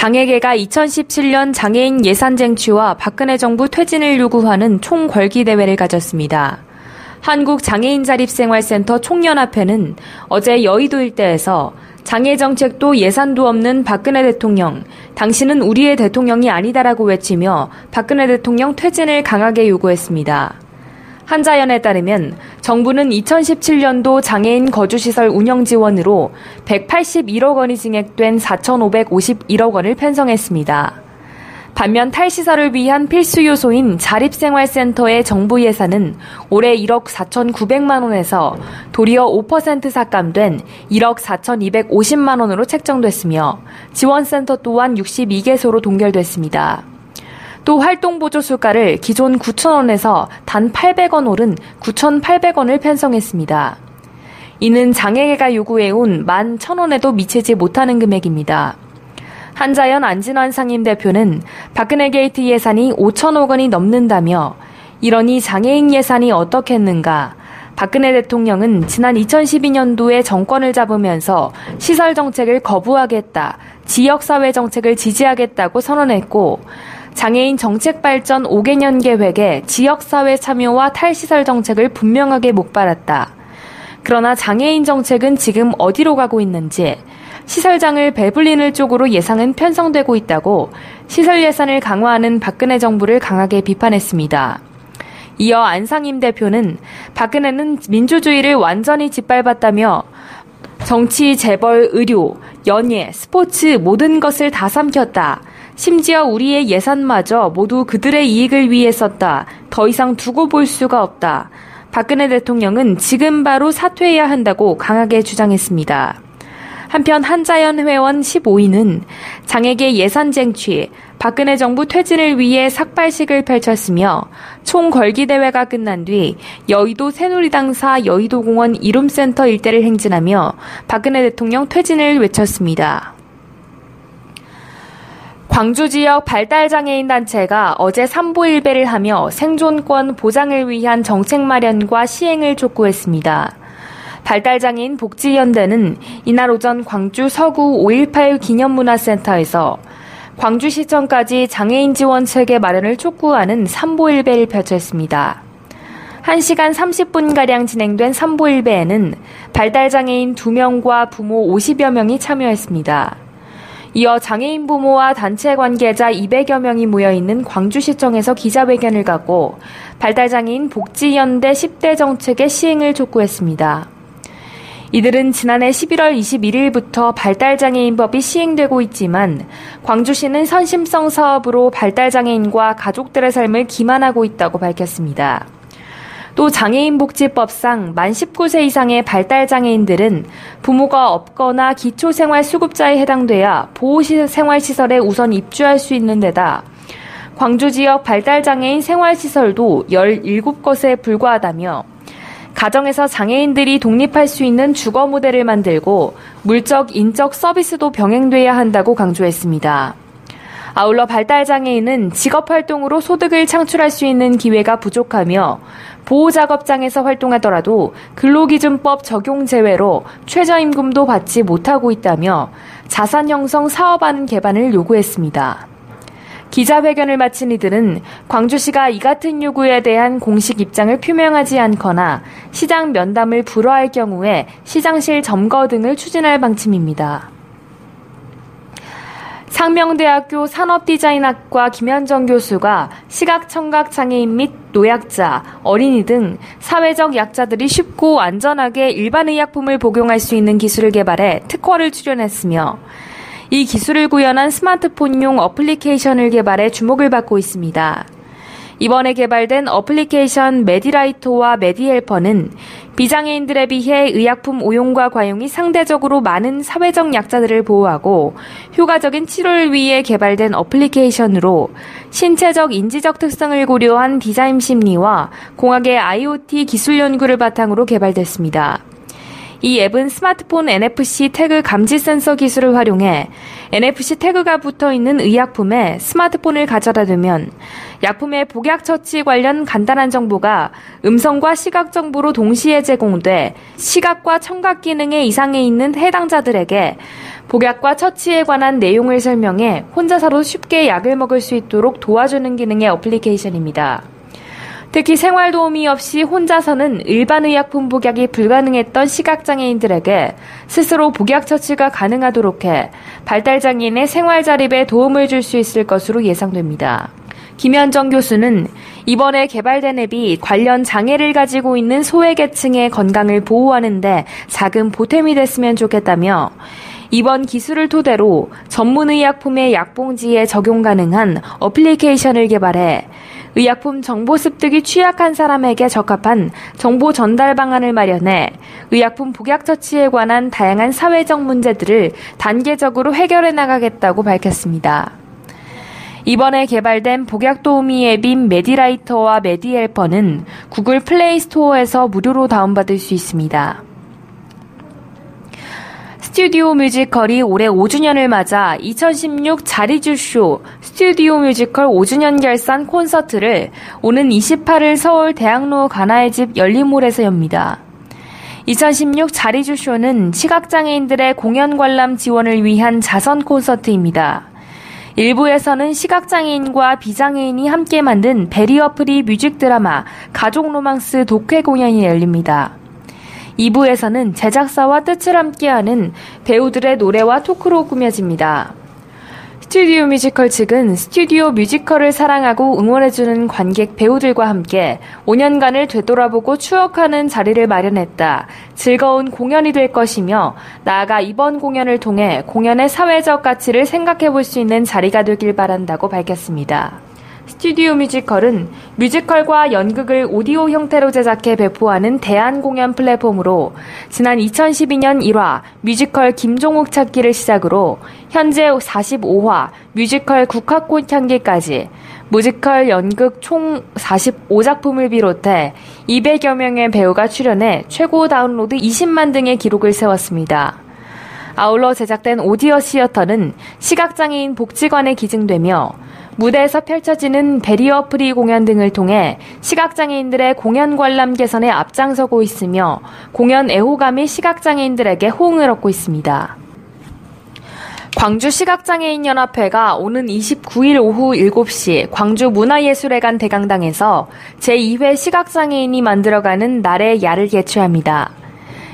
장애계가 2017년 장애인 예산 쟁취와 박근혜 정부 퇴진을 요구하는 총궐기 대회를 가졌습니다. 한국장애인자립생활센터 총연합회는 어제 여의도 일대에서 장애 정책도 예산도 없는 박근혜 대통령, 당신은 우리의 대통령이 아니다라고 외치며 박근혜 대통령 퇴진을 강하게 요구했습니다. 한자연에 따르면 정부는 2017년도 장애인 거주시설 운영 지원으로 181억 원이 증액된 4,551억 원을 편성했습니다. 반면 탈시설을 위한 필수 요소인 자립생활센터의 정부 예산은 올해 1억 4,900만 원에서 도리어 5% 삭감된 1억 4,250만 원으로 책정됐으며 지원센터 또한 62개소로 동결됐습니다. 또 활동보조 수가를 기존 9,000원에서 단 800원 오른 9,800원을 편성했습니다. 이는 장애계가 요구해온 11,000원에도 미치지 못하는 금액입니다. 한자연 안진환 상임 대표는 박근혜 게이트 예산이 5천억 원이 넘는다며 이러니 장애인 예산이 어떻겠는가 박근혜 대통령은 지난 2012년도에 정권을 잡으면서 시설 정책을 거부하겠다, 지역사회 정책을 지지하겠다고 선언했고, 장애인 정책 발전 5개년 계획에 지역사회 참여와 탈시설 정책을 분명하게 못박았다. 그러나 장애인 정책은 지금 어디로 가고 있는지, 시설장을 배불리는 쪽으로 예상은 편성되고 있다고 시설 예산을 강화하는 박근혜 정부를 강하게 비판했습니다. 이어 안상임 대표는 박근혜는 민주주의를 완전히 짓밟았다며 정치, 재벌, 의료, 연예, 스포츠 모든 것을 다 삼켰다. 심지어 우리의 예산마저 모두 그들의 이익을 위해 썼다. 더 이상 두고 볼 수가 없다. 박근혜 대통령은 지금 바로 사퇴해야 한다고 강하게 주장했습니다. 한편 한자연 회원 15인은 장에게 예산 쟁취, 박근혜 정부 퇴진을 위해 삭발식을 펼쳤으며 총 걸기 대회가 끝난 뒤 여의도 새누리당사 여의도공원 이룸센터 일대를 행진하며 박근혜 대통령 퇴진을 외쳤습니다. 광주 지역 발달장애인 단체가 어제 삼보 일배를 하며 생존권 보장을 위한 정책 마련과 시행을 촉구했습니다. 발달장애인 복지연대는 이날 오전 광주 서구 5.18 기념문화센터에서 광주시청까지 장애인 지원 체계 마련을 촉구하는 삼보일배를 펼쳤습니다. 1시간 30분가량 진행된 삼보일배에는 발달장애인 2명과 부모 50여 명이 참여했습니다. 이어 장애인 부모와 단체 관계자 200여 명이 모여 있는 광주시청에서 기자회견을 갖고 발달장애인 복지연대 10대 정책의 시행을 촉구했습니다. 이들은 지난해 11월 21일부터 발달장애인법이 시행되고 있지만 광주시는 선심성 사업으로 발달장애인과 가족들의 삶을 기만하고 있다고 밝혔습니다. 또 장애인복지법상 만 19세 이상의 발달장애인들은 부모가 없거나 기초생활수급자에 해당돼야 보호생활시설에 우선 입주할 수 있는 데다 광주 지역 발달장애인 생활시설도 17곳에 불과하다며 가정에서 장애인들이 독립할 수 있는 주거 모델을 만들고 물적, 인적 서비스도 병행돼야 한다고 강조했습니다. 아울러 발달장애인은 직업활동으로 소득을 창출할 수 있는 기회가 부족하며 보호작업장에서 활동하더라도 근로기준법 적용 제외로 최저임금도 받지 못하고 있다며 자산 형성 사업안 개반을 요구했습니다. 기자회견을 마친 이들은 광주시가 이 같은 요구에 대한 공식 입장을 표명하지 않거나 시장 면담을 불허할 경우에 시장실 점거 등을 추진할 방침입니다. 상명대학교 산업디자인학과 김현정 교수가 시각청각 장애인 및 노약자, 어린이 등 사회적 약자들이 쉽고 안전하게 일반 의약품을 복용할 수 있는 기술을 개발해 특허를 출연했으며 이 기술을 구현한 스마트폰용 어플리케이션을 개발해 주목을 받고 있습니다. 이번에 개발된 어플리케이션 메디라이터와 메디헬퍼는 비장애인들에 비해 의약품 오용과 과용이 상대적으로 많은 사회적 약자들을 보호하고 효과적인 치료를 위해 개발된 어플리케이션으로 신체적 인지적 특성을 고려한 디자인 심리와 공학의 IoT 기술 연구를 바탕으로 개발됐습니다. 이 앱은 스마트폰 NFC 태그 감지 센서 기술을 활용해 NFC 태그가 붙어 있는 의약품에 스마트폰을 가져다 두면 약품의 복약 처치 관련 간단한 정보가 음성과 시각 정보로 동시에 제공돼 시각과 청각 기능에 이상이 있는 해당자들에게 복약과 처치에 관한 내용을 설명해 혼자서도 쉽게 약을 먹을 수 있도록 도와주는 기능의 어플리케이션입니다. 특히 생활 도우미 없이 혼자서는 일반 의약품 복약이 불가능했던 시각장애인들에게 스스로 복약 처치가 가능하도록 해 발달장애인의 생활 자립에 도움을 줄 수 있을 것으로 예상됩니다. 김현정 교수는 이번에 개발된 앱이 관련 장애를 가지고 있는 소외계층의 건강을 보호하는데 작은 보탬이 됐으면 좋겠다며 이번 기술을 토대로 전문의약품의 약봉지에 적용 가능한 어플리케이션을 개발해 의약품 정보 습득이 취약한 사람에게 적합한 정보 전달 방안을 마련해 의약품 복약 처치에 관한 다양한 사회적 문제들을 단계적으로 해결해 나가겠다고 밝혔습니다. 이번에 개발된 복약 도우미 앱인 메디라이터와 메디헬퍼는 구글 플레이 스토어에서 무료로 다운받을 수 있습니다. 스튜디오 뮤지컬이 올해 5주년을 맞아 2016 자리주쇼 스튜디오 뮤지컬 5주년 결산 콘서트를 오는 28일 서울 대학로 가나의 집 열림홀에서 엽니다. 2016 자리주쇼는 시각장애인들의 공연 관람 지원을 위한 자선 콘서트입니다. 1부에서는 시각장애인과 비장애인이 함께 만든 barrier free 뮤직 드라마 가족 로망스 독회 공연이 열립니다. 2부에서는 제작사와 뜻을 함께하는 배우들의 노래와 토크로 꾸며집니다. 스튜디오 뮤지컬 측은 스튜디오 뮤지컬을 사랑하고 응원해주는 관객 배우들과 함께 5년간을 되돌아보고 추억하는 자리를 마련했다. 즐거운 공연이 될 것이며 나아가 이번 공연을 통해 공연의 사회적 가치를 생각해 볼 수 있는 자리가 되길 바란다고 밝혔습니다. 스튜디오 뮤지컬은 뮤지컬과 연극을 오디오 형태로 제작해 배포하는 대안 공연 플랫폼으로 지난 2012년 1화 뮤지컬 김종욱 찾기를 시작으로 현재 45화 뮤지컬 국화꽃 향기까지 뮤지컬 연극 총 45작품을 비롯해 200여 명의 배우가 출연해 최고 다운로드 20만 등의 기록을 세웠습니다. 아울러 제작된 오디오 theater는 시각장애인 복지관에 기증되며 무대에서 펼쳐지는 barrier free 공연 등을 통해 시각장애인들의 공연 관람 개선에 앞장서고 있으며 공연 애호감이 시각장애인들에게 호응을 얻고 있습니다. 광주 시각장애인연합회가 오는 29일 오후 7시 광주 문화예술회관 대강당에서 제2회 시각장애인이 만들어가는 날의 야를 개최합니다.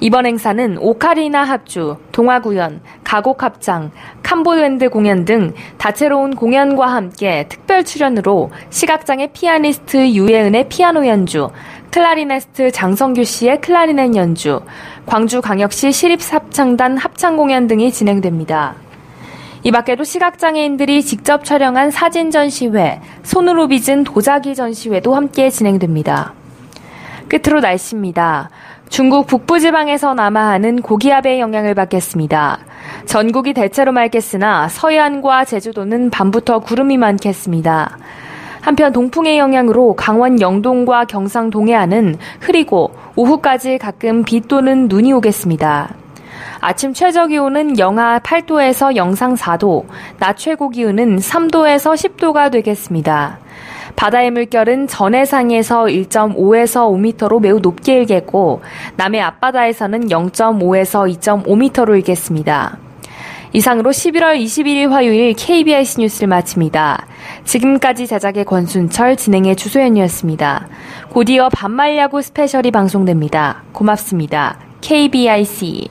이번 행사는 오카리나 합주, 동화 구연, 가곡 합창, 캄보랜드 공연 등 다채로운 공연과 함께 특별 출연으로 시각장애 피아니스트 유예은의 피아노 연주, 클라리네스트 장성규 씨의 클라리넷 연주, 광주광역시 시립합창단 합창 공연 등이 진행됩니다. 이 밖에도 시각장애인들이 직접 촬영한 사진 전시회, 손으로 빚은 도자기 전시회도 함께 진행됩니다. 끝으로 날씨입니다. 중국 북부지방에서 남하하는 고기압의 영향을 받겠습니다. 전국이 대체로 맑겠으나 서해안과 제주도는 밤부터 구름이 많겠습니다. 한편 동풍의 영향으로 강원 영동과 경상 동해안은 흐리고 오후까지 가끔 비 또는 눈이 오겠습니다. 아침 최저 기온은 영하 8도에서 영상 4도, 낮 최고 기온은 3도에서 10도가 되겠습니다. 바다의 물결은 전해상에서 1.5에서 5m로 매우 높게 일겠고 남해 앞바다에서는 0.5에서 2.5m로 일겠습니다. 이상으로 11월 21일 화요일 KBS 뉴스를 마칩니다. 지금까지 제작의 권순철, 진행의 주소연이었습니다. 곧이어 반말야구 스페셜이 방송됩니다. 고맙습니다. KBIC